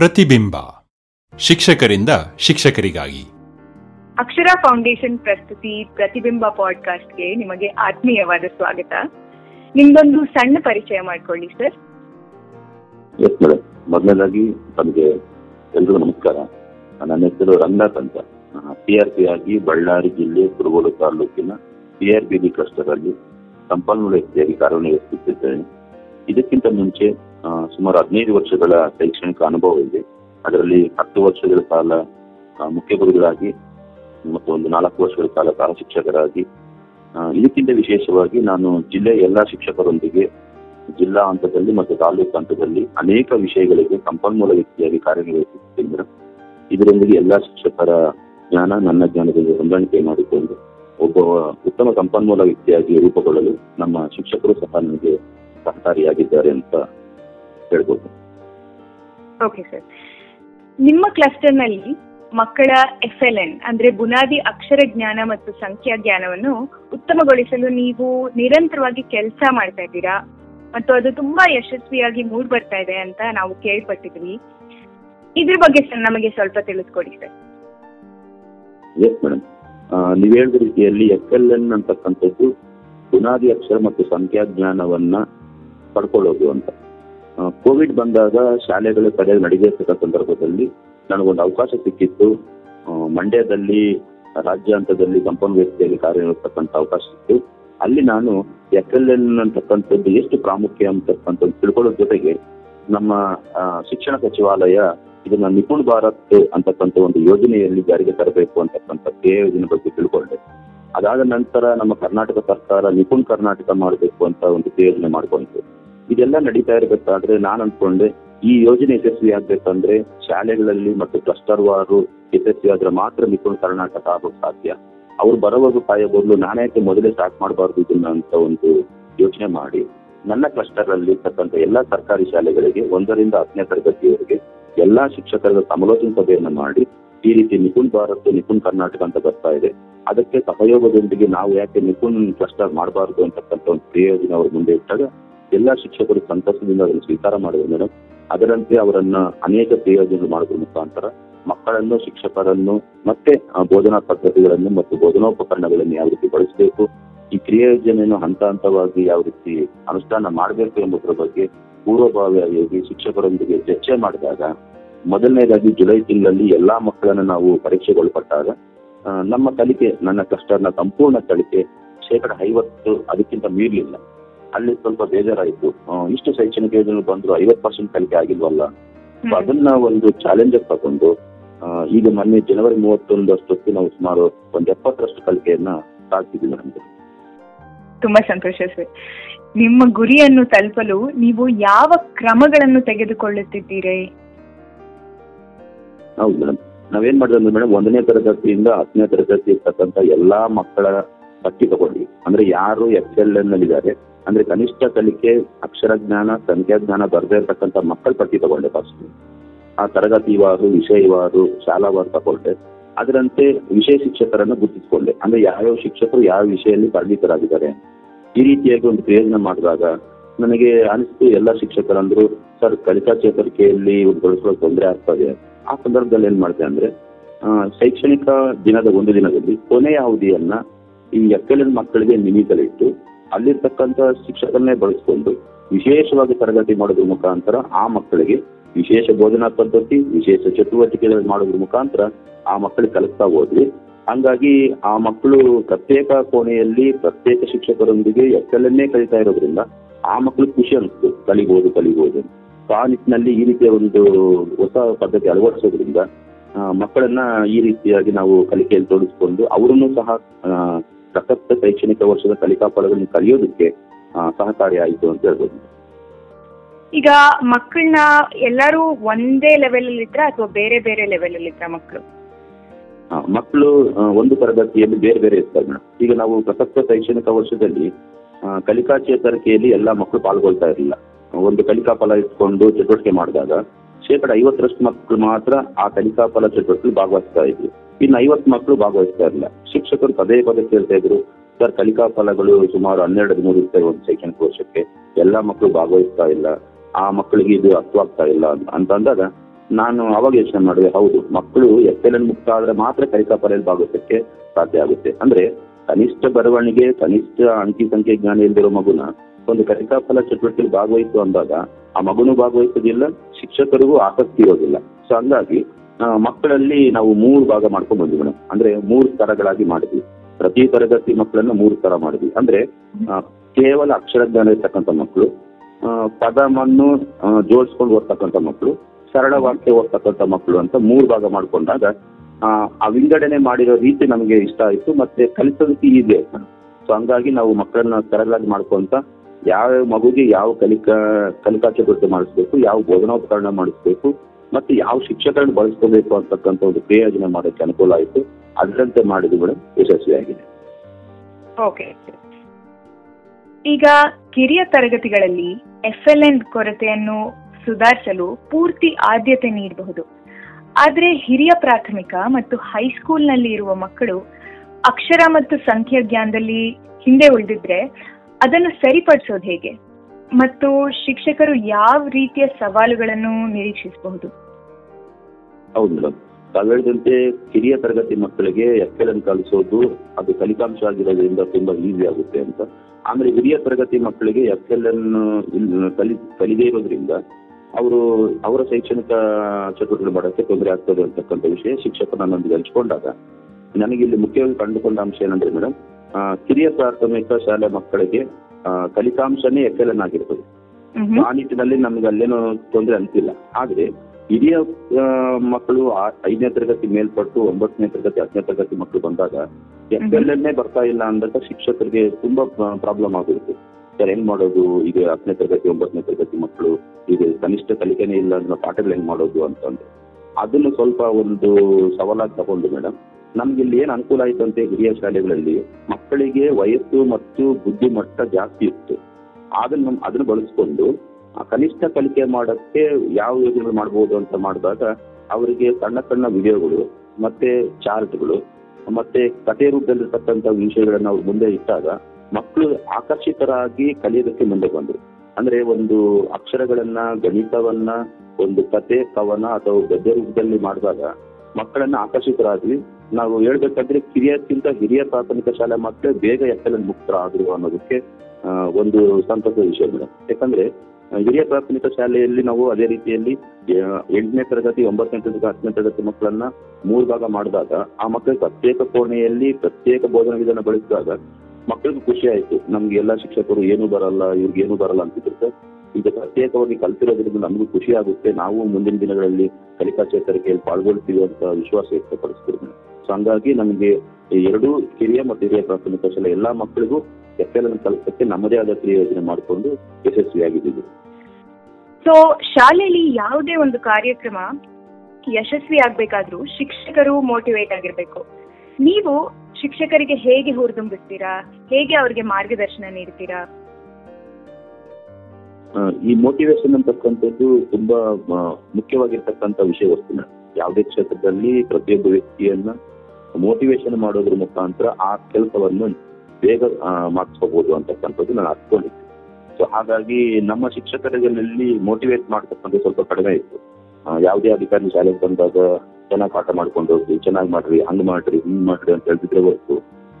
ಪ್ರತಿಬಿಂಬ. ಶಿಕ್ಷಕರಿಂದ ಶಿಕ್ಷಕರಿಗಾಗಿ. ಅಕ್ಷರ ಫೌಂಡೇಶನ್ ಪ್ರಸ್ತುತಿ ಪ್ರತಿಬಿಂಬ ಪಾಡ್ಕಾಸ್ಟ್ಗೆ ನಿಮಗೆ ಆತ್ಮೀಯವಾದ ಸ್ವಾಗತ. ನಿಮ್ದೊಂದು ಸಣ್ಣ ಪರಿಚಯ ಮಾಡ್ಕೊಳ್ಳಿ ಸರ್. ಎಸ್ ಮೇಡಮ್ ಮೊದಲನೇದಾಗಿ ನಮಗೆ ಎಲ್ರಿಗೂ ನಮಸ್ಕಾರ. ನನ್ನ ಹೆಸರು ರಂಗನಾಥ್ ಅಂತ. ಪಿ ಆರ್ ಪಿ ಆಗಿ ಬಳ್ಳಾರಿ ಜಿಲ್ಲೆ ಕುರುಗೋಡು ತಾಲೂಕಿನ P R B D cluster ಅಲ್ಲಿ ಸಂಪನ್ಮೂಲ ವ್ಯಕ್ತಿಯಾಗಿ ಕಾರ್ಯನಿರ್ವಹಿಸುತ್ತಿದ್ದೇನೆ ಇದಕ್ಕಿಂತ ಮುಂಚೆ ಸುಮಾರು ಹದಿನೈದು ವರ್ಷಗಳ ಶೈಕ್ಷಣಿಕ ಅನುಭವ ಇದೆ. ಅದರಲ್ಲಿ ಹತ್ತು ವರ್ಷಗಳ ಕಾಲ ಮುಖ್ಯ ಗುರುಗಳಾಗಿ ಮತ್ತು ಒಂದು ನಾಲ್ಕು ವರ್ಷಗಳ ಕಾಲ ಸಹ ಶಿಕ್ಷಕರಾಗಿ ಇದಕ್ಕಿಂತ ವಿಶೇಷವಾಗಿ ನಾನು ಜಿಲ್ಲೆಯ ಎಲ್ಲಾ ಶಿಕ್ಷಕರೊಂದಿಗೆ ಜಿಲ್ಲಾ ಹಂತದಲ್ಲಿ ಮತ್ತು ತಾಲೂಕು ಹಂತದಲ್ಲಿ ಅನೇಕ ವಿಷಯಗಳಿಗೆ ಸಂಪನ್ಮೂಲ ವ್ಯಕ್ತಿಯಾಗಿ ಕಾರ್ಯನಿರ್ವಹಿಸುತ್ತಿದ್ದೇನೆ ಇದರೊಂದಿಗೆ ಎಲ್ಲಾ ಶಿಕ್ಷಕರ ಜ್ಞಾನ, ನನ್ನ ಜ್ಞಾನದಲ್ಲಿ ಹೊಂದಾಣಿಕೆ ಮಾಡಿಕೊಂಡು ಒಬ್ಬ ಉತ್ತಮ ಸಂಪನ್ಮೂಲ ವ್ಯಕ್ತಿಯಾಗಿ ರೂಪುಗೊಳ್ಳಲು ನಮ್ಮ ಶಿಕ್ಷಕರು ಸಹ ನನಗೆ ಸಹಕಾರಿಯಾಗಿದ್ದಾರೆ ಅಂತ ಹೇಳ್ಬೋದು. ಓಕೆ ಸರ್ ನಿಮ್ಮ ಕ್ಲಸ್ಟರ್ನಲ್ಲಿ ಮಕ್ಕಳ ಎಫ್ ಎಲ್ ಎನ್ ಅಂದ್ರೆ ಬುನಾದಿ ಅಕ್ಷರ ಜ್ಞಾನ ಮತ್ತು ಸಂಖ್ಯಾ ಜ್ಞಾನವನ್ನು ಉತ್ತಮಗೊಳಿಸಲು ನೀವು ನಿರಂತರವಾಗಿ ಕೆಲಸ ಮಾಡ್ತಾ ಇದ್ದೀರಾ? ಮತ್ತು ಅದು ತುಂಬಾ ಯಶಸ್ವಿಯಾಗಿ ಮೂಡ್ ಬರ್ತಾ ಇದೆ ಅಂತ ನಾವು ಕೇಳ್ಪಟ್ಟಿದ್ವಿ. ಇದ್ರ ಬಗ್ಗೆ ಸರ್ ನಮಗೆ ಸ್ವಲ್ಪ ತಿಳಿಸ್ಕೊಡಿ ಸರ್ ಎಸ್ ಮೇಡಮ್ ನೀವು ಹೇಳಿದ ರೀತಿಯಲ್ಲಿ ಎಫ್ ಎಲ್ ಎನ್ ಅಂತಕ್ಕಂಥದ್ದು ಬುನಾದಿ ಅಕ್ಷರ ಮತ್ತು ಸಂಖ್ಯಾ ಜ್ಞಾನವನ್ನ ಪಡ್ಕೊಳ್ಳೋದು ಅಂತ. ಕೋವಿಡ್ ಬಂದಾಗ ಶಾಲೆಗಳು ಸರಿಯಾಗಿ ನಡೆದಿರ್ತಕ್ಕ ಸಂದರ್ಭದಲ್ಲಿ ನನಗೊಂದು ಅವಕಾಶ ಸಿಕ್ಕಿತ್ತು. ಮಂಡ್ಯದಲ್ಲಿ ರಾಜ್ಯ ಹಂತದಲ್ಲಿ ಸಂಪನ್ ವ್ಯಕ್ತಿಯಾಗಿ ಕಾರ್ಯನಿರ್ವಹಿಸ್ತಕ್ಕಂಥ ಅವಕಾಶ ಸಿಕ್ತು ಅಲ್ಲಿ ನಾನು ಎಫ್ ಎಲ್ ಎನ್ ಅಂತಕ್ಕಂಥದ್ದು ಎಷ್ಟು ಪ್ರಾಮುಖ್ಯ ಅಂತಕ್ಕಂಥದ್ದು ತಿಳ್ಕೊಳ್ಳೋದ್ರ ಜೊತೆಗೆ ನಮ್ಮ ಶಿಕ್ಷಣ ಸಚಿವಾಲಯ ಇದನ್ನ ನಿಪುಣ್ ಭಾರತ್ ಅಂತಕ್ಕಂಥ ಒಂದು ಯೋಜನೆಯಲ್ಲಿ ಜಾರಿಗೆ ತರಬೇಕು ಅಂತಕ್ಕಂಥ ಯೋಜನೆ ಬಗ್ಗೆ ತಿಳ್ಕೊಂಡೆ. ಅದಾದ ನಂತರ ನಮ್ಮ ಕರ್ನಾಟಕ ಸರ್ಕಾರ ನಿಪುಣ್ ಕರ್ನಾಟಕ ಮಾಡಬೇಕು ಅಂತ ಒಂದು ಯೋಜನೆ ಮಾಡ್ಕೊಂತು ಇದೆಲ್ಲ ನಡೀತಾ ಇರಬೇಕಾದ್ರೆ ನಾನು ಅನ್ಕೊಂಡೆ, ಈ ಯೋಜನೆ ಯಶಸ್ವಿ ಆಗ್ಬೇಕಂದ್ರೆ ಶಾಲೆಗಳಲ್ಲಿ ಮತ್ತು ಕ್ಲಸ್ಟರ್ ವಾರು ಯಶಸ್ವಿ ಆದ್ರೆ ಮಾತ್ರ ನಿಪುಣ್ ಕರ್ನಾಟಕ ಆಗೋಕ್ ಸಾಧ್ಯ. ಅವ್ರು ಬರೋವರೆಗೂ ಕಾಯೋ ಬದಲು ನಾನ್ಯಾಕೆ ಮೊದಲೇ ಸ್ಟಾರ್ಟ್ ಮಾಡಬಾರ್ದು ಇದನ್ನ ಅಂತ ಒಂದು ಯೋಚನೆ ಮಾಡಿ. ನನ್ನ ಕ್ಲಸ್ಟರ್ ಅಲ್ಲಿ ಇರ್ತಕ್ಕಂಥ ಎಲ್ಲಾ ಸರ್ಕಾರಿ ಶಾಲೆಗಳಿಗೆ ಒಂದರಿಂದ ಹತ್ತನೇ ತರಗತಿಯವರೆಗೆ ಎಲ್ಲಾ ಶಿಕ್ಷಕರ ಸಮಾಲೋಚನಾ ಸಭೆಯನ್ನ ಮಾಡಿ ಈ ರೀತಿ ನಿಪುಣ್ ಭಾರತ್ ನಿಪುಣ್ ಕರ್ನಾಟಕ ಅಂತ ಬರ್ತಾ ಇದೆ. ಅದಕ್ಕೆ ಸಹಯೋಗದೊಂದಿಗೆ ನಾವು ಯಾಕೆ ನಿಪುಣ್ ಕ್ಲಸ್ಟರ್ ಮಾಡಬಾರ್ದು ಅಂತಕ್ಕಂಥ ಒಂದು ಪ್ರಯೋಜನ ಅವ್ರ ಮುಂದೆ ಇಟ್ಟಾಗ ಎಲ್ಲಾ ಶಿಕ್ಷಕರು ಸಂತಸದಿಂದ ಅದನ್ನು ಸ್ವೀಕಾರ ಮಾಡಿದ್ರು ಮೇಡಮ್. ಅದರಂತೆ ಅವರನ್ನ ಅನೇಕ ಪ್ರಯೋಜನ ಮಾಡುವ ಮುಖಾಂತರ ಮಕ್ಕಳನ್ನು, ಶಿಕ್ಷಕರನ್ನು ಮತ್ತೆ ಬೋಧನಾ ಪದ್ಧತಿಗಳನ್ನು ಮತ್ತು ಬೋಧನೋಪಕರಣಗಳನ್ನು ಯಾವ ರೀತಿ ಬಳಸಬೇಕು, ಈ ಕ್ರಿಯೋಜನೆಯನ್ನು ಹಂತ ಹಂತವಾಗಿ ಯಾವ ರೀತಿ ಅನುಷ್ಠಾನ ಮಾಡಬೇಕು ಎಂಬುದರ ಬಗ್ಗೆ ಪೂರ್ವಭಾವಿಯಾಗಿ ಶಿಕ್ಷಕರೊಂದಿಗೆ ಚರ್ಚೆ ಮಾಡಿದಾಗ, ಮೊದಲನೇದಾಗಿ ಜುಲೈ ತಿಂಗಳಲ್ಲಿ ಎಲ್ಲಾ ಮಕ್ಕಳನ್ನು ನಾವು ಪರೀಕ್ಷೆಗೊಳಪಟ್ಟಾಗ ನಮ್ಮ ಕಲಿಕೆ, ನನ್ನ ಕಷ್ಟನ ಸಂಪೂರ್ಣ ಕಲಿಕೆ ಶೇಕಡ ಐವತ್ತು ಅದಕ್ಕಿಂತ ಮೀರಲಿಲ್ಲ. ಅಲ್ಲಿ ಸ್ವಲ್ಪ ಬೇಜಾರಾಯಿತು. ಇಷ್ಟು ಶೈಕ್ಷಣಿಕ ಯೋಜನೆ ಬಂದ್ರು ಐವತ್ ಪರ್ಸೆಂಟ್ ಕಲಿಕೆ ಆಗಿಲ್ವಲ್ಲ? ಅದನ್ನ ಒಂದು ಚಾಲೆಂಜ್ ತಗೊಂಡು ಈಗ ಮೊನ್ನೆ ಜನವರಿ ಮೂವತ್ತೊಂದು ಅಷ್ಟೊತ್ತು ನಾವು ಸುಮಾರು ಒಂದ್ ಎಪ್ಪತ್ತರಷ್ಟು ಕಲಿಕೆಯನ್ನ ಸಾಧಿಸಿದ್ವಿ ನಮ್ಗೆ ತುಂಬಾ ಸಂತೋಷ ಸರ್. ನಿಮ್ಮ ಗುರಿಯನ್ನು ತಲುಪಲು ನೀವು ಯಾವ ಕ್ರಮಗಳನ್ನು ತೆಗೆದುಕೊಳ್ಳುತ್ತಿದ್ದೀರಿ? ಹೌದು ಮೇಡಮ್ ನಾವೇನ್ ಮಾಡಿದ್ರೆ ಮೇಡಮ್ ಒಂದನೇ ತರಗತಿಯಿಂದ ಹತ್ತನೇ ತರಗತಿ ಇರ್ತಕ್ಕಂಥ ಎಲ್ಲಾ ಮಕ್ಕಳ ಪಟ್ಟಿ ತಗೊಂಡ್ವಿ. ಅಂದ್ರೆ ಯಾರು ಎಫ್ ಎಲ್ ಎನ್ ಇದ್ದಾರೆ ಅಂದ್ರೆ ಕನಿಷ್ಠ ಕಲಿಕೆ, ಅಕ್ಷರ ಜ್ಞಾನ, ಸಂಖ್ಯಾ ಜ್ಞಾನ ಬರದೇ ಇರತಕ್ಕಂತ ಮಕ್ಕಳ ಪಟ್ಟಿ ತಗೊಂಡೆ ಫಸ್ಟ್ ಆ ತರಗತಿವಾರು ವಿಷಯವಾರು ಶಾಲಾವಾರು ತಗೊಂಡೆ. ಅದರಂತೆ ವಿಷಯ ಶಿಕ್ಷಕರನ್ನು ಗುರುತಿಸಿಕೊಂಡೆ. ಅಂದ್ರೆ ಯಾವ್ಯಾವ ಶಿಕ್ಷಕರು ಯಾವ ವಿಷಯದಲ್ಲಿ ಪರಿಣಿತರಾಗಿದ್ದಾರೆ. ಈ ರೀತಿಯಾಗಿ ಒಂದು ಪ್ರಯೋಜನ ಮಾಡಿದಾಗ ನನಗೆ ಅನಿಸ್ತು ಎಲ್ಲ ಶಿಕ್ಷಕರಂದ್ರು, ಸರ್, ಕಲಿಕಾ ಚೇತರಿಕೆಯಲ್ಲಿ ಬಳಸಲು ತೊಂದರೆ ಆಗ್ತದೆ ಆ ಸಂದರ್ಭದಲ್ಲಿ ಏನ್ ಮಾಡ್ತೇನೆ ಅಂದ್ರೆ ಶೈಕ್ಷಣಿಕ ದಿನದ ಒಂದು ದಿನದಲ್ಲಿ ಕೊನೆಯ ಅವಧಿಯನ್ನ ಈ ಎಕ್ಕಲಿನ ಮಕ್ಕಳಿಗೆ ನಿಮಿತಲಿಟ್ಟು ಅಲ್ಲಿರ್ತಕ್ಕಂಥ ಶಿಕ್ಷಕರನ್ನೇ ಬಳಸಿಕೊಂಡು ವಿಶೇಷವಾಗಿ ತರಗತಿ ಮಾಡೋದ್ರ ಮುಖಾಂತರ ಆ ಮಕ್ಕಳಿಗೆ ವಿಶೇಷ ಬೋಧನಾ ಪದ್ಧತಿ, ವಿಶೇಷ ಚಟುವಟಿಕೆಗಳನ್ನು ಮಾಡೋದ್ರ ಮುಖಾಂತರ ಆ ಮಕ್ಕಳಿಗೆ ಕಲಿಸ್ತಾ ಹೋದ್ವಿ. ಹಂಗಾಗಿ ಆ ಮಕ್ಕಳು ಪ್ರತ್ಯೇಕ ಕೋಣೆಯಲ್ಲಿ ಪ್ರತ್ಯೇಕ ಶಿಕ್ಷಕರೊಂದಿಗೆ ಎಕ್ಕಲನ್ನೇ ಕಲಿತಾ ಇರೋದ್ರಿಂದ ಆ ಮಕ್ಕಳು ಖುಷಿ ಅನಿಸ್ತು. ಕಲಿಬಹುದು ಕಲಿಬಹುದು ಸೊ ಆ ನಿಟ್ಟಿನಲ್ಲಿ ಈ ರೀತಿಯ ಒಂದು ಹೊಸ ಪದ್ಧತಿ ಅಳವಡಿಸೋದ್ರಿಂದ ಮಕ್ಕಳನ್ನ ಈ ರೀತಿಯಾಗಿ ನಾವು ಕಲಿಕೆಯಲ್ಲಿ ತೊಡಗಿಸ್ಕೊಂಡು ಅವರನ್ನು ಸಹ ಪ್ರಸಕ್ತ ಶೈಕ್ಷಣಿಕ ವರ್ಷದ ಕಲಿಕಾ ಫಲಗಳನ್ನು ಕಲಿಯೋದಕ್ಕೆ ಸಹಕಾರಿಯಾಯಿತು ಅಂತ ಹೇಳ್ಬೋದು. ಈಗ ಮಕ್ಕಳನ್ನ ಎಲ್ಲರೂ ಒಂದೇ ಲೆವೆಲ್ ಅಲ್ಲಿ ಇದ್ರ ಅಥವಾ ಬೇರೆ ಬೇರೆ ಲೆವೆಲ್ ಅಲ್ಲಿ ಇದ್ರ ಮಕ್ಕಳು ಮಕ್ಕಳು ಒಂದು ತರಗತಿಯಲ್ಲಿ ಬೇರೆ ಬೇರೆ ಇರ್ತಾರೆ ಮೇಡಮ್. ಈಗ ನಾವು ಪ್ರಸಕ್ತ ಶೈಕ್ಷಣಿಕ ವರ್ಷದಲ್ಲಿ ಕಲಿಕಾ ಚೇತರಿಕೆಯಲ್ಲಿ ಎಲ್ಲ ಮಕ್ಕಳು ಪಾಲ್ಗೊಳ್ತಾ ಇರಲಿಲ್ಲ. ಒಂದು ಕಲಿಕಾ ಫಲ ಇಟ್ಕೊಂಡು ಚಟುವಟಿಕೆ ಮಾಡಿದಾಗ ಶೇಕಡ ಐವತ್ತರಷ್ಟು ಮಕ್ಕಳು ಮಾತ್ರ ಆ ಕಲಿಕಾ ಫಲ ಚಟುವಟಿಕೆ ಭಾಗವಹಿಸ್ತಾ ಇದ್ರು. ಇನ್ನು ಐವತ್ತು ಮಕ್ಕಳು ಭಾಗವಹಿಸ್ತಾ ಇರಲಿಲ್ಲ. ಶಿಕ್ಷಕರು ಪದೇ ಪದೇ ಕೇಳ್ತಾ ಇದ್ರು, ಸರ್, ಕಲಿಕಾ ಫಲಗಳು ಸುಮಾರು ಹನ್ನೆರಡು ಇರ್ತವೆ ಒಂದು ಶೈಕ್ಷಣಿಕ ವರ್ಷಕ್ಕೆ. ಎಲ್ಲ ಮಕ್ಕಳು ಭಾಗವಹಿಸ್ತಾ ಇಲ್ಲ. ಆ ಮಕ್ಕಳಿಗೆ ಇದು ಅರ್ಥವಾಗ್ತಾ ಇಲ್ಲ. ಅಂತ ಅಂದಾಗ ನಾನು ಅವಾಗ ಯೋಚನೆ ಮಾಡಿದೆ, ಹೌದು, ಮಕ್ಕಳು ಎಸ್ ಎನ್ ಮುಕ್ತ ಆದ್ರೆ ಮಾತ್ರ ಕಲಿಕಾ ಫಲೆಯಲ್ಲಿ ಭಾಗವಹಿಸಕ್ಕೆ ಸಾಧ್ಯ ಆಗುತ್ತೆ. ಅಂದ್ರೆ ಕನಿಷ್ಠ ಬರವಣಿಗೆ, ಕನಿಷ್ಠ ಅಂಕಿ ಸಂಖ್ಯೆ ಜ್ಞಾನ ಇಲ್ದಿರೋ ಮಗುನ ಒಂದು ಕಲಿಕಾ ಫಲ ಚಟುವಟಿಕೆಯಲ್ಲಿ ಭಾಗವಹಿಸು ಅಂದಾಗ ಆ ಮಗುನು ಭಾಗವಹಿಸೋದಿಲ್ಲ, ಶಿಕ್ಷಕರಿಗೂ ಆಸಕ್ತಿ ಇರೋದಿಲ್ಲ. ಸೊ ಹಂಗಾಗಿ ಮಕ್ಕಳಲ್ಲಿ ನಾವು ಮೂರು ಭಾಗ ಮಾಡ್ಕೊಂಡು ಬಂದ್ವಿ ಮೇಡಮ್. ಅಂದ್ರೆ ಮೂರು ಸ್ತರಗಳಾಗಿ ಮಾಡಿದ್ವಿ. ಪ್ರತಿ ತರಗತಿ ಮಕ್ಕಳನ್ನ ಮೂರು ತರ ಮಾಡಿದ್ವಿ. ಅಂದ್ರೆ ಕೇವಲ ಅಕ್ಷರ ಜ್ಞಾನ ಇರ್ತಕ್ಕಂಥ ಮಕ್ಕಳು ಪದವನ್ನು ಜೋಡಿಸ್ಕೊಂಡು ಓದ್ತಕ್ಕಂಥ ಮಕ್ಕಳು ಸರಳ ವಾಕ್ಯ ಓದ್ತಕ್ಕಂಥ ಮಕ್ಕಳು ಅಂತ ಮೂರು ಭಾಗ ಮಾಡ್ಕೊಂಡಾಗ ಆ, ವಿಂಗಡಣೆ ಮಾಡಿರೋ ರೀತಿ ನಮಗೆ ಇಷ್ಟ ಆಯ್ತು. ಮತ್ತೆ ಕಲಿಸೋದಕ್ಕೆ ಇದೆ. ಸೊ ಹಂಗಾಗಿ ನಾವು ಮಕ್ಕಳನ್ನ ಸರಳಾಗಿ ಮಾಡ್ಕೊಂತ ಯಾವ ಮಗುಗೆ ಯಾವ ಕಲಿಕಾ ಕಲಿಕಾ ಚಟುವಟಿಕೆ ಮಾಡಿಸ್ಬೇಕು ಯಾವ ಬೋಧನೋಪಕರಣ ಮಾಡಿಸ್ಬೇಕು ಮತ್ತೆ ಯಾವ ಶಿಕ್ಷಕರನ್ನು ಬಳಸ್ಕೋಬೇಕು ಅಂತಕ್ಕಂಥ ಒಂದು ಪ್ರಯೋಜನ ಮಾಡೋಕ್ಕೆ ಅನುಕೂಲ ಆಯಿತು. ಅದರಂತೆ ಮಾಡಿದ್ರು ಮೇಡಮ್ ಯಶಸ್ವಿಯಾಗಿದೆ. ಓಕೆ ಈಗ ಕಿರಿಯ ತರಗತಿಗಳಲ್ಲಿ ಎಫ್ ಎಲ್ ಎನ್ ಕೊರತೆಯನ್ನು ಸುಧಾರಿಸಲು ಪೂರ್ತಿ ಆದ್ಯತೆ ನೀಡಬಹುದು. ಆದರೆ ಹಿರಿಯ ಪ್ರಾಥಮಿಕ ಮತ್ತು ಹೈಸ್ಕೂಲ್ನಲ್ಲಿ ಇರುವ ಮಕ್ಕಳು ಅಕ್ಷರ ಮತ್ತು ಸಂಖ್ಯಾ ಜ್ಞಾನದಲ್ಲಿ ಹಿಂದೆ ಉಳಿದಿದ್ರೆ ಅದನ್ನು ಸರಿಪಡಿಸೋದು ಹೇಗೆ? ಮತ್ತು ಶಿಕ್ಷಕರು ಯಾವ ರೀತಿಯ ಸವಾಲುಗಳನ್ನು ನಿರೀಕ್ಷಿಸಬಹುದು? ಹೌದು ಮೇಡಮ್ ತಾವೇಳಿದಂತೆ ಕಿರಿಯ ತರಗತಿ ಮಕ್ಕಳಿಗೆ ಅನ್ನು ಕಲಿಸೋದು ಅದು ಫಲಿತಾಂಶ ಆಗಿರೋದ್ರಿಂದ ತುಂಬಾ ಈಸಿ ಆಗುತ್ತೆ ಅಂತ. ಆಮೇಲೆ ಹಿರಿಯ ತರಗತಿ ಮಕ್ಕಳಿಗೆ ಅನ್ನು ಕಲಿ, ಕಲಿದೇ ಇರೋದ್ರಿಂದ ಅವರು ಅವರ ಶೈಕ್ಷಣಿಕ ಚಟುವಟಿಕೆ ಮಾಡೋಕ್ಕೆ ತೊಂದರೆ ಆಗ್ತದೆ ಅಂತಕ್ಕಂಥ ವಿಷಯ ಶಿಕ್ಷಕರು ನನ್ನೊಂದಿಗೆ ಹಂಚಿಕೊಂಡಾಗ ನನಗೆ ಇಲ್ಲಿ ಮುಖ್ಯವಾಗಿ ಕಂಡುಕೊಂಡ ಅಂಶ ಏನಂದ್ರೆ ಮೇಡಮ್ ಕಿರಿಯ ಪ್ರಾಥಮಿಕ ಶಾಲೆ ಮಕ್ಕಳಿಗೆ ಫಲಿತಾಂಶನೇ ಎಫ್ ಎಲ್ ಎನ್ ಆಗಿರ್ತದೆ ಆ ನಿಟ್ಟಿನಲ್ಲಿ ನಮ್ಗೆ ಅಲ್ಲೇನೋ ತೊಂದರೆ ಅನ್ಸಿಲ್ಲ ಆದ್ರೆ ಹಿರಿಯ ಮಕ್ಕಳು ಐದನೇ ತರಗತಿ ಮೇಲ್ಪಟ್ಟು ಒಂಬತ್ತನೇ ತರಗತಿ ಹತ್ತನೇ ತರಗತಿ ಮಕ್ಕಳು ಬಂದಾಗ ಎಫ್ ಎಲ್ ಎನ್ನೇ ಬರ್ತಾ ಇಲ್ಲ ಅಂದಾಗ ಶಿಕ್ಷಕರಿಗೆ ತುಂಬಾ ಪ್ರಾಬ್ಲಮ್ ಆಗಿರುತ್ತೆ ಸರ್ ಹೆಂಗ್ ಮಾಡೋದು? ಈಗ ಹತ್ತನೇ ತರಗತಿ ಒಂಬತ್ತನೇ ತರಗತಿ ಮಕ್ಕಳು ಈಗ ಕನಿಷ್ಠ ಕಲಿಕೆನೇ ಇಲ್ಲ ಅಂದ್ರೆ ಪಾಠಗಳು ಹೆಂಗ್ ಮಾಡೋದು ಅಂತಂದ್ರೆ ಅದನ್ನ ಸ್ವಲ್ಪ ಒಂದು ಸವಾಲಾಗಿ ತಗೊಂಡು ಮೇಡಮ್. ನಮ್ಗೆ ಇಲ್ಲಿ ಏನ್ ಅನುಕೂಲ ಆಯ್ತು ಅಂತ ಹಿರಿಯ ಶಾಲೆಗಳಲ್ಲಿ? ಮಕ್ಕಳಿಗೆ ವಯಸ್ಸು ಮತ್ತು ಬುದ್ಧಿಮಟ್ಟ ಜಾಸ್ತಿ ಇತ್ತು. ಅದನ್ನ ಅದನ್ನ ಬಳಸ್ಕೊಂಡು ಕನಿಷ್ಠ ಕಲಿಕೆ ಮಾಡಕ್ಕೆ ಯಾವ ಯೋಜನೆಗಳು ಮಾಡಬಹುದು ಅಂತ ಮಾಡಿದಾಗ ಅವರಿಗೆ ಸಣ್ಣ ಸಣ್ಣ ವಿಡಿಯೋಗಳು ಮತ್ತೆ ಚಾರ್ಟ್ಗಳು ಮತ್ತೆ ಕಥೆ ರೂಪದಲ್ಲಿರ್ತಕ್ಕಂಥ ವಿಷಯಗಳನ್ನ ಅವ್ರು ಮುಂದೆ ಇಟ್ಟಾಗ ಮಕ್ಕಳು ಆಕರ್ಷಿತರಾಗಿ ಕಲಿಯೋದಕ್ಕೆ ಮುಂದೆ ಬಂದರು. ಅಂದ್ರೆ ಒಂದು ಅಕ್ಷರಗಳನ್ನ, ಗಣಿತವನ್ನ, ಒಂದು ಕತೆ ಕವನ ಅಥವಾ ಗದ್ಯ ರೂಪದಲ್ಲಿ ಮಾಡಿದಾಗ ಮಕ್ಕಳನ್ನ ಆಕರ್ಷಿತರಾದ್ವಿ. ನಾವು ಹೇಳ್ಬೇಕಾದ್ರೆ ಕಿರಿಯಕ್ಕಿಂತ ಹಿರಿಯ ಪ್ರಾಥಮಿಕ ಶಾಲೆ ಮಕ್ಕಳ ಬೇಗ ಎಫ್ ಮುಕ್ತರಾದ್ರು ಅನ್ನೋದಕ್ಕೆ ಒಂದು ಸಂತಸದ ವಿಷಯ ಮೇಡಮ್ ಯಾಕಂದ್ರೆ ಹಿರಿಯ ಪ್ರಾಥಮಿಕ ಶಾಲೆಯಲ್ಲಿ ನಾವು ಅದೇ ರೀತಿಯಲ್ಲಿ ಎಂಟನೇ ತರಗತಿ, ಒಂಬತ್ತನೇ ತರಗತಿ, ಹತ್ತನೇ ತರಗತಿ ಮಕ್ಕಳನ್ನ ಮೂರು ಭಾಗ ಮಾಡಿದಾಗ, ಆ ಮಕ್ಕಳಿಗೆ ಪ್ರತ್ಯೇಕ ಕೋಣೆಯಲ್ಲಿ ಪ್ರತ್ಯೇಕ ಬೋಧನಾ ವಿಧಾನ ಬಳಸಿದಾಗ ಮಕ್ಕಳಿಗೂ ಖುಷಿ ಆಯ್ತು. ನಮ್ಗೆ ಎಲ್ಲಾ ಶಿಕ್ಷಕರು ಏನು ಬರಲ್ಲ, ಇವ್ರಿಗೆ ಏನು ಬರಲ್ಲ ಅಂತಿದ್ರೆ ಈಗ ಪ್ರತ್ಯೇಕವಾಗಿ ಕಲ್ತಿರೋದ್ರಿಂದ ನಮಗೂ ಖುಷಿ ಆಗುತ್ತೆ. ನಾವು ಮುಂದಿನ ದಿನಗಳಲ್ಲಿ ಕಲಿಕಾ ಚೇತರಿಕೆಯಲ್ಲಿ ಪಾಲ್ಗೊಳ್ತೀವಿ ಅಂತ ವಿಶ್ವಾಸ ವ್ಯಕ್ತಪಡಿಸ್ತೀವಿ ಸೊ ಹಂಗಾಗಿ ನಮಗೆ ಎರಡೂ ಕಿರಿಯ ಮತ್ತು ಹಿರಿಯ ಪ್ರಾಥಮಿಕ ಶಾಲೆ ಎಲ್ಲಾ ಮಕ್ಕಳಿಗೂ ಎಫ್ ಎಲ್ ಕಲಿಸಕ್ಕೆ ನಮ್ಮದೇ ಆದ ಕ್ರಿಯೆ ಯೋಜನೆ ಮಾಡಿಕೊಂಡು ಯಶಸ್ವಿಯಾಗಿದ್ದೀವಿ. ಸೊ ಶಾಲೆಯಲ್ಲಿ ಯಾವುದೇ ಒಂದು ಕಾರ್ಯಕ್ರಮ ಯಶಸ್ವಿ ಆಗ್ಬೇಕಾದ್ರೂ ಶಿಕ್ಷಕರು ಮೋಟಿವೇಟ್ ಆಗಿರ್ಬೇಕು. ನೀವು ಶಿಕ್ಷಕರಿಗೆ ಹೇಗೆ ಹುರಿದುಂಬಿಸ್ತೀರಾ? ಹೇಗೆ ಅವರಿಗೆ ಮಾರ್ಗದರ್ಶನ ನೀಡ್ತೀರಾ? ಈ ಮೋಟಿವೇಶನ್ ಅಂತಕ್ಕಂಥದ್ದು ತುಂಬಾ ಮುಖ್ಯವಾಗಿರ್ತಕ್ಕಂಥ ವಿಷಯ ವಸ್ತುನ. ಯಾವುದೇ ಕ್ಷೇತ್ರದಲ್ಲಿ ಪ್ರತಿಯೊಬ್ಬ ವ್ಯಕ್ತಿಯನ್ನ ಮೋಟಿವೇಶನ್ ಮಾಡೋದ್ರ ಮುಖಾಂತರ ಆ ಕೆಲಸವನ್ನು ಬೇಗ ಮಾಡಿಸ್ಕೋಬಹುದು ಅಂತಕ್ಕಂಥದ್ದು ನಾನು ಅರ್ಥಕೊಂಡಿದ್ದೆ ಸೊ ಹಾಗಾಗಿ ನಮ್ಮ ಶಿಕ್ಷಕರಲ್ಲಿ ಮೋಟಿವೇಟ್ ಮಾಡ್ತಕ್ಕಂಥ ಸ್ವಲ್ಪ ಕಡಿಮೆ ಇತ್ತು. ಯಾವುದೇ ಅಧಿಕಾರಿ ಶಾಲೆಗೆ ಬಂದಾಗ ಚೆನ್ನಾಗಿ ಪಾಠ ಮಾಡ್ಕೊಂಡು ಹೋಗ್ರಿ, ಚೆನ್ನಾಗಿ ಮಾಡ್ರಿ, ಹಂಗ್ ಮಾಡ್ರಿ, ಹಿಂಗ್ ಮಾಡ್ರಿ ಅಂತ ಹೇಳ್ತಿದ್ರೆ ಹೊರತು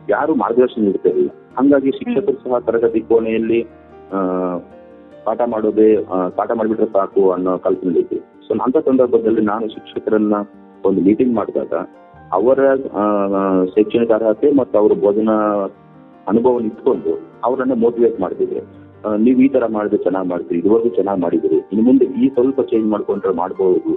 ಯಾರು ಮಾರ್ಗದರ್ಶನ ನೀಡ್ತಿರಲಿಲ್ಲ. ಹಂಗಾಗಿ ಶಿಕ್ಷಕರು ಸಹ ತರಗತಿ ಕೋಣೆಯಲ್ಲಿ ಪಾಠ ಮಾಡೋದೇ ಪಾಠ ಮಾಡಿಬಿಟ್ರೆ ಸಾಕು ಅನ್ನೋ ಕಲ್ಪನೆ ಐತಿ ಸೊ ಅಂತ ಸಂದರ್ಭದಲ್ಲಿ ನಾನು ಶಿಕ್ಷಕರನ್ನ ಒಂದು ಮೀಟಿಂಗ್ ಮಾಡಿದಾಗ ಅವರ ಶೈಕ್ಷಣಿಕ ಅರ್ಹತೆ ಮತ್ತು ಅವರ ಬೋಧನಾ ಅನುಭವ ಇಟ್ಕೊಂಡು ಅವರನ್ನ ಮೋಟಿವೇಟ್ ಮಾಡ್ತಿದ್ರು ನೀವು ಈ ತರ ಮಾಡಿದ್ರೆ ಚೆನ್ನಾಗಿ ಮಾಡ್ತೀರಿ, ಇದುವರೆಗೂ ಚೆನ್ನಾಗಿ ಮಾಡಿದಿರಿ. ಇನ್ನು ಮುಂದೆ ಈ ಸ್ವಲ್ಪ ಚೇಂಜ್ ಮಾಡ್ಕೊಂಡ್ರೆ ಮಾಡಬಹುದು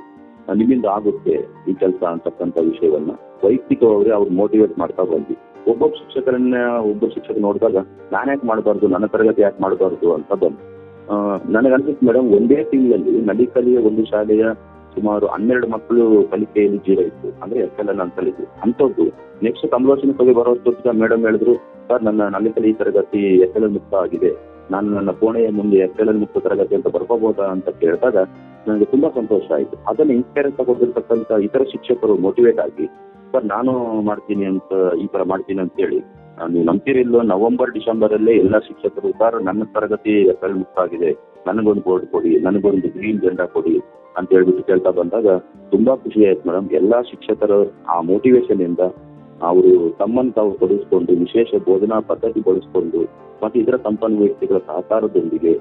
ನಿಮ್ಮಿಂದ ಆಗುತ್ತೆ ಈ ಕೆಲಸ ಅಂತಕ್ಕಂಥ ವಿಷಯವನ್ನ. ವೈಯಕ್ತಿಕವಾಗಿ ಅವ್ರು ಮೋಟಿವೇಟ್ ಮಾಡ್ತಾ ಬಂದ್ವಿ. ಒಬ್ಬೊಬ್ಬ ಶಿಕ್ಷಕರನ್ನ, ಒಬ್ಬ ಶಿಕ್ಷಕ ನೋಡಿದಾಗ, ನಾನು ಯಾಕೆ ಮಾಡಬಾರ್ದು? ನನ್ನ ತರಗತಿ ಯಾಕೆ ಮಾಡಬಾರ್ದು? ಅಂತ ಬಂದು ನನಗನ್ಸುತ್ತೆ ಮೇಡಮ್ ಒಂದೇ ತಿಂಗಳಲ್ಲಿ ನಡಿಕಲಿಯ ಒಂದು ಶಾಲೆಯ ಸುಮಾರು ಹನ್ನೆರಡು ಮಕ್ಕಳು ಕಲಿಕೆಯಲ್ಲಿ ಜೀರೋ ಇತ್ತು. ಅಂದ್ರೆ ಎಸ್ ಎಲ್ ನಾನು ಕಲಿತು. ಅಂತದ್ದು ನೆಕ್ಸ್ಟ್ ಕಮಲೋಚನ ಕವಿ ಬರೋಷ್ಟೊತ್ತಿಗೆ ಮೇಡಮ್ ಹೇಳಿದ್ರು ಸರ್ ನನ್ನ ನಲಿಕಲಿ ತರಗತಿ ಎಸ್ ಎಲ್ ಮುಕ್ತ ಆಗಿದೆ. ನಾನು ನನ್ನ ಕೋಣೆಯ ಮುಂದೆ ಎಸ್ ಎಲ್ ಮುಕ್ತ ತರಗತಿ ಅಂತ ಬರ್ಕೋಬಹುದಾ ಅಂತ ಕೇಳಿದಾಗ ನನಗೆ ತುಂಬಾ ಸಂತೋಷ ಆಯಿತು. ಅದನ್ನ ಇನ್ಸ್ಪೈರ್ ತಗೊಂಡಿರ್ತಕ್ಕಂಥ ಇತರ ಶಿಕ್ಷಕರು ಮೋಟಿವೇಟ್ ಆಗಿ ಸರ್ ನಾನು ಮಾಡ್ತೀನಿ ಅಂತ, ಈ ತರ ಮಾಡ್ತೀನಿ ಅಂತ ಹೇಳಿ ನೀವು ನಂಬ್ತೀರಿಲ್ಲೋ ನವೆಂಬರ್ ಡಿಸೆಂಬರ್ ಅಲ್ಲೇ ಎಲ್ಲಾ ಶಿಕ್ಷಕರು ಸರ್ ನನ್ನ ತರಗತಿ ಎಸ್ ಎಲ್ ಮುಕ್ತ ಆಗಿದೆ. ನನಗೊಂದು ಬೋರ್ಡ್ ಕೊಡಿ, ನನಗೊಂದು ಗ್ರೀನ್ ಜೆಂಡಾ ಕೊಡಿ ಅಂತ ಹೇಳ್ಬಿಟ್ಟು ಕೇಳ್ತಾ ಬಂದಾಗ ತುಂಬಾ ಖುಷಿ ಆಯ್ತು ಮೇಡಮ್ ಎಲ್ಲಾ ಶಿಕ್ಷಕರ ಆ ಮೋಟಿವೇಶನ್ ಇಂದ ಅವರು ತಮ್ಮನ್ನು ತಾವು ತೊಡಗಿಸ್ಕೊಂಡು ವಿಶೇಷ ಬೋಧನಾ ಪದ್ಧತಿ ಬಳಸ್ಕೊಂಡು ಮತ್ತೆ ಇತರ ಸಂಪನ್ಮೂಲ ಸಹಕಾರದೊಂದಿಗೆ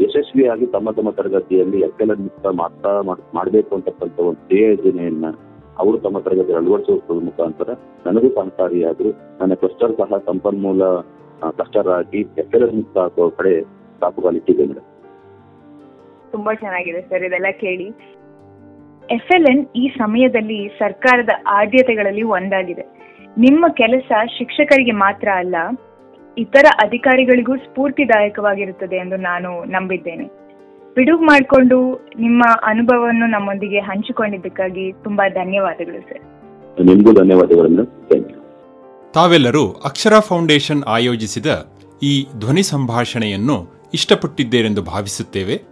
ಯಶಸ್ವಿಯಾಗಿ ತಮ್ಮ ತಮ್ಮ ತರಗತಿಯಲ್ಲಿ ಎಕ್ಕೆಲ್ಲ ಮಾಡ್ತಾ ಮಾಡಬೇಕು ಅಂತಕ್ಕಂಥ ಒಂದು ಧ್ಯೇಯ ಅವರು ತಮ್ಮ ತರಗತಿ ಅಳವಡಿಸುವ ಮುಖಾಂತರ ನನಗೂ ಸಹಕಾರಿಯಾದ್ರು. ನನ್ನ ಕ್ಲಸ್ಟರ್ ಸಹ ಸಂಪನ್ಮೂಲ ಮುಕ್ತ ಹಾಕುವ ಕಡೆ ಸಾಕುಗಾಲಿಟ್ಟಿದೆ ಮೇಡಮ್ ತುಂಬಾ ಚೆನ್ನಾಗಿದೆ ಸರ್ ಇದೆಲ್ಲ ಕೇಳಿ. ಎಫ್ ಎಲ್ ಎನ್ ಈ ಸಮಯದಲ್ಲಿ ಸರ್ಕಾರದ ಆದ್ಯತೆಗಳಲ್ಲಿ ಒಂದಾಗಿದೆ. ನಿಮ್ಮ ಕೆಲಸ ಶಿಕ್ಷಕರಿಗೆ ಮಾತ್ರ ಅಲ್ಲ ಇತರ ಅಧಿಕಾರಿಗಳಿಗೂ ಸ್ಫೂರ್ತಿದಾಯಕವಾಗಿರುತ್ತದೆ ಎಂದು ನಾನು ನಂಬಿದ್ದೇನೆ. ಬಿಡುಗು ಮಾಡಿಕೊಂಡು ನಿಮ್ಮ ಅನುಭವವನ್ನು ನಮ್ಮೊಂದಿಗೆ ಹಂಚಿಕೊಂಡಿದ್ದಕ್ಕಾಗಿ ತುಂಬಾ ಧನ್ಯವಾದಗಳು ಸರ್. ನಿಮಗೂ ಧನ್ಯವಾದಗಳನ್ನು. ಥ್ಯಾಂಕ್ ಯು ತಾವೆಲ್ಲರೂ ಅಕ್ಷರ ಫೌಂಡೇಶನ್ ಆಯೋಜಿಸಿದ ಈ ಧ್ವನಿ ಸಂಭಾಷಣೆಯನ್ನು ಇಷ್ಟಪಟ್ಟಿದ್ದೇರೆಂದು ಭಾವಿಸುತ್ತೇವೆ.